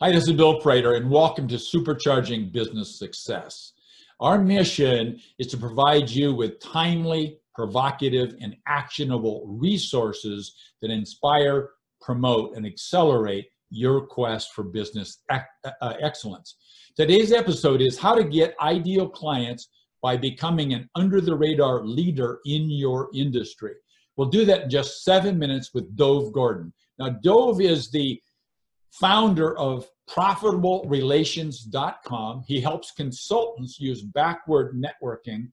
Hi, this is Bill Prater, and welcome to Supercharging Business Success. Our mission is to provide you with timely, provocative, and actionable resources that inspire, promote, and accelerate your quest for business uh, excellence. Today's episode is how to get ideal clients by becoming an under the radar leader in your industry. We'll do that in just seven minutes with Dov Gordon. Now, Dove is the founder of profitablerelations.com. He helps consultants use backward networking,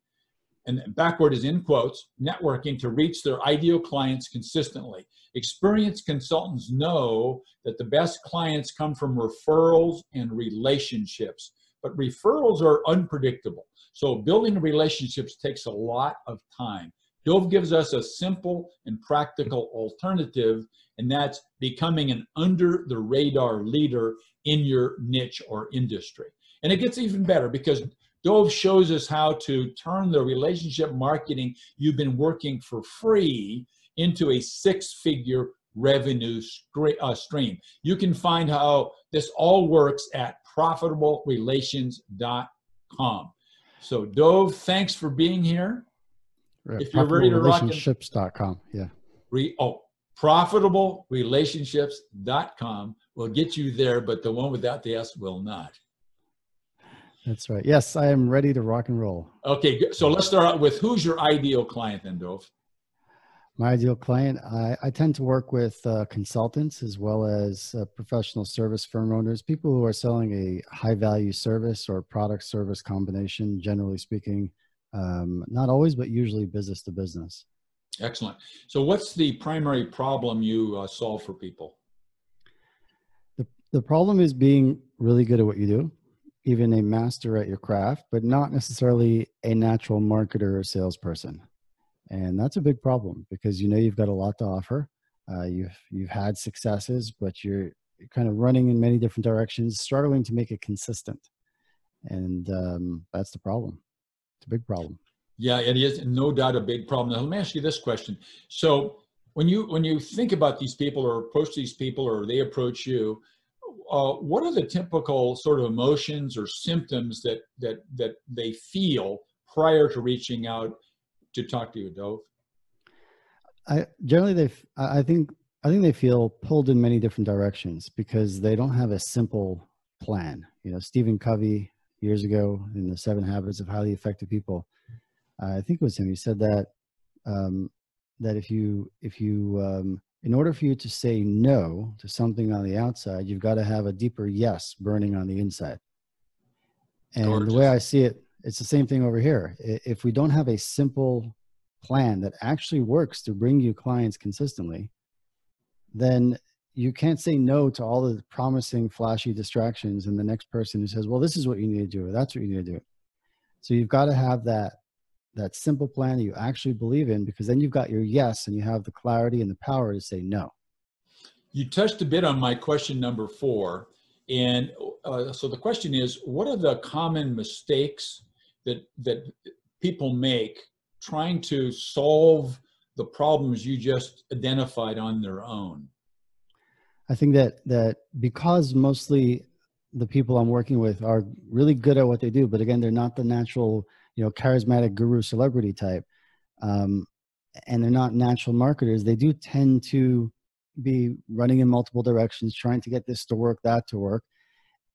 and backward is in quotes, networking to reach their ideal clients consistently. Experienced consultants know that the best clients come from referrals and relationships, but referrals are unpredictable. So building relationships takes a lot of time. Dov gives us a simple and practical alternative, and that's becoming an under the radar leader in your niche or industry. And it gets even better because Dov shows us how to turn the relationship marketing you've been working for free into a six figure revenue uh, stream. You can find how this all works at profitablerelations.com. So, Dov, thanks for being here. Right. If you're ready to rock relationships.com. Yeah. Re, oh, profitablerelationships.com will get you there, but the one without the S will not. That's right. Yes, I am ready to rock and roll. Okay, so let's start out with who's your ideal client then, Dov? My ideal client, I, I tend to work with uh, consultants as well as uh, professional service firm owners, people who are selling a high value service or product service combination, generally speaking um, not always, but usually business to business. Excellent. So, what's the primary problem you uh, solve for people? The, the problem is being really good at what you do, even a master at your craft, but not necessarily a natural marketer or salesperson. And that's a big problem because you know you've got a lot to offer. Uh, you've you've had successes, but you're kind of running in many different directions, struggling to make it consistent, and um, that's the problem. It's a big problem. Yeah, it is no doubt a big problem. Now, let me ask you this question. So when you when you think about these people or approach these people or they approach you, uh, what are the typical sort of emotions or symptoms that that that they feel prior to reaching out to talk to you, Dov? I generally they I think I think they feel pulled in many different directions because they don't have a simple plan. You know, Stephen Covey years ago in the Seven Habits of Highly Effective People. Uh, I think it was him. He said that um, that if you if you um, in order for you to say no to something on the outside, you've got to have a deeper yes burning on the inside. And Gorgeous. the way I see it, it's the same thing over here. If we don't have a simple plan that actually works to bring you clients consistently, then you can't say no to all the promising flashy distractions and the next person who says well this is what you need to do or that's what you need to do. So you've got to have that that simple plan that you actually believe in because then you've got your yes and you have the clarity and the power to say no. You touched a bit on my question number four and uh, so the question is what are the common mistakes that that people make trying to solve the problems you just identified on their own I think that that because mostly the people I'm working with are really good at what they do, but again, they're not the natural, you know, charismatic guru celebrity type, um, and they're not natural marketers. They do tend to be running in multiple directions, trying to get this to work, that to work,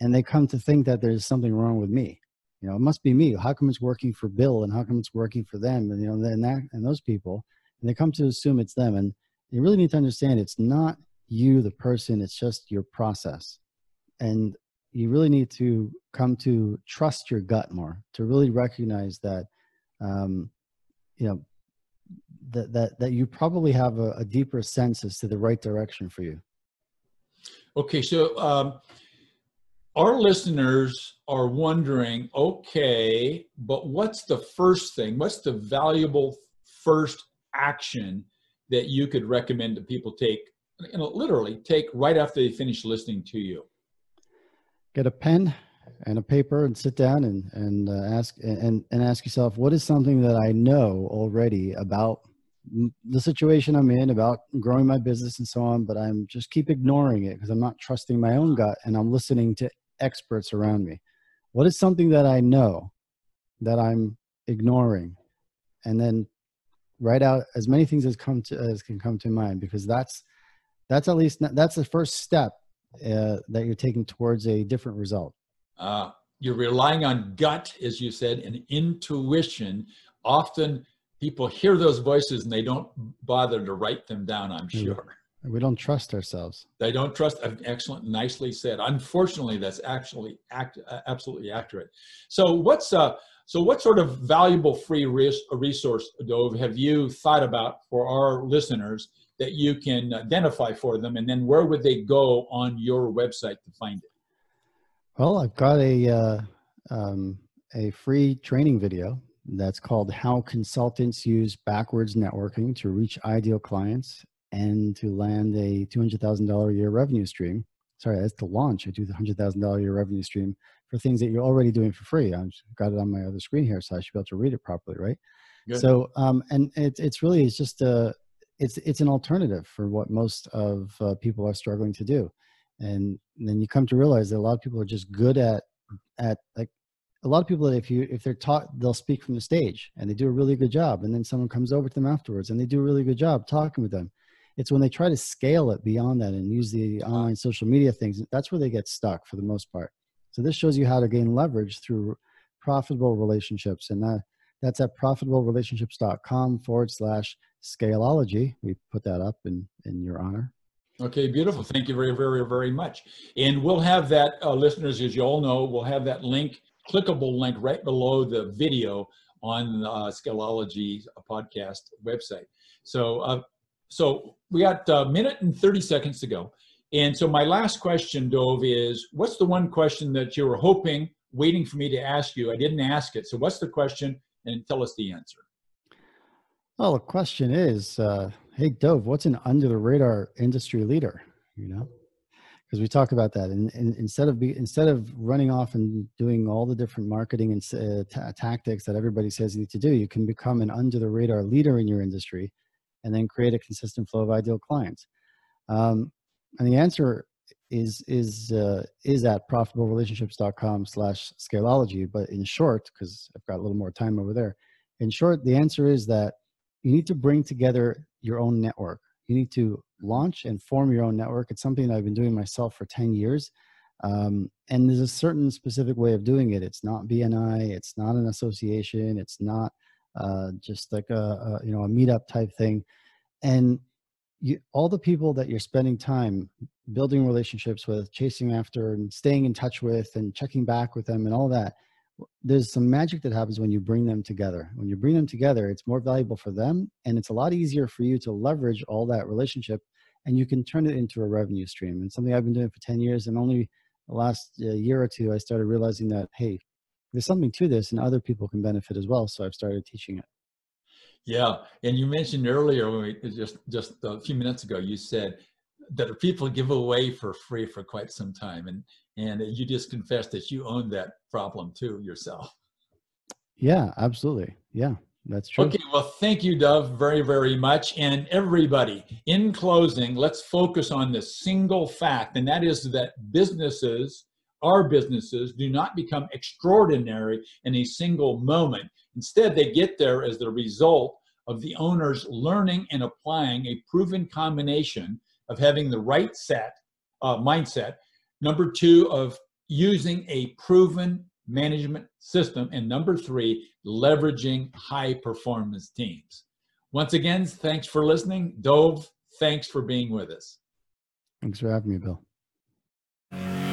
and they come to think that there's something wrong with me. You know, it must be me. How come it's working for Bill, and how come it's working for them, and you know, and that and those people, and they come to assume it's them, and you really need to understand it's not you, the person, it's just your process. And you really need to come to trust your gut more, to really recognize that, um, you know, that, that, that you probably have a, a, deeper sense as to the right direction for you. Okay, so um, our listeners are wondering, okay, but what's the first thing? What's the valuable first action that you could recommend that people take you know, literally take right after they finish listening to you? Get a pen and a paper and sit down and and uh, ask and and ask yourself what is something that I know already about the situation I'm in about growing my business and so on, but I'm just keep ignoring it because I'm not trusting my own gut and I'm listening to experts around me. What is something that I know that I'm ignoring? And then write out as many things as come to as can come to mind because that's that's at least that's the first step uh, that you're taking towards a different result. Uh, you're relying on gut, as you said, and intuition. Often people hear those voices and they don't bother to write them down, I'm mm. sure. We don't trust ourselves. They don't trust. Excellent, nicely said. Unfortunately, that's actually act, uh, absolutely accurate. So, what's uh, so what sort of valuable free res- resource, Dov, have you thought about for our listeners that you can identify for them, and then where would they go on your website to find it? Well, I've got a uh, um, a free training video that's called How Consultants Use Backwards Networking to Reach Ideal Clients and to land a $200,000 a year revenue stream. Sorry, that's to launch a $200,000 a year revenue stream for things that you're already doing for free. I've got it on my other screen here, so I should be able to read it properly, right? Good. So, um, and it's it's really it's just a it's it's an alternative for what most of uh, people are struggling to do, and, then you come to realize that a lot of people are just good at at like a lot of people that if you if they're taught they'll speak from the stage and they do a really good job and then someone comes over to them afterwards and they do a really good job talking with them. It's when they try to scale it beyond that and use the online social media things that's where they get stuck for the most part. So this shows you how to gain leverage through profitable relationships and that that's at profitablerelationships.com forward slash scaleology we put that up in in your honor Okay, beautiful. Thank you very, very, very much. And we'll have that, uh, listeners, as you all know, we'll have that link clickable link right below the video on uh, Scaleology podcast website. So, uh, so we got a minute and 30 seconds to go. And so my last question, Dov, is what's the one question that you were hoping, waiting for me to ask you? I didn't ask it. So what's the question? And tell us the answer. Well, the question is, uh, hey, Dov, what's an under the radar industry leader? You know? because we talk about that and, and, instead of be, instead of running off and doing all the different marketing and uh, tactics that everybody says you need to do you can become an under the radar leader in your industry and then create a consistent flow of ideal clients um, and the answer is is uh, is at profitablerelationships.com slash scaleology but in short because i've got a little more time over there in short the answer is that you need to bring together your own network you need to launch and form your own network. It's something that I've been doing myself for 10 years. Um, and there's a certain specific way of doing it. It's not BNI. It's not an association. It's not uh, just like a, a, you know a meetup type thing. And you, all the people that you're spending time building relationships with, chasing after, and staying in touch with, and checking back with them, and all that there's some magic that happens when you bring them together. When you bring them together, it's more valuable for them and it's a lot easier for you to leverage all that relationship and you can turn it into a revenue stream. And something I've been doing for 10 years and only the last uh, year or two, I started realizing that, hey, there's something to this and other people can benefit as well. So I've started teaching it. Yeah. And you mentioned earlier, when we, just, just a few minutes ago, you said that people give away for free for quite some time. And and you just confessed that you own that problem too yourself. Yeah, absolutely. Yeah, that's true. Okay, well, thank you, Dov, very, very much. And everybody, in closing, let's focus on the single fact, and that is that businesses, our businesses, do not become extraordinary in a single moment. Instead, they get there as the result of the owners learning and applying a proven combination of having the right set uh, mindset Number two, of using a proven management system. And number three, leveraging high performance teams. Once again, thanks for listening. Dov, thanks for being with us. Thanks for having me, Bill.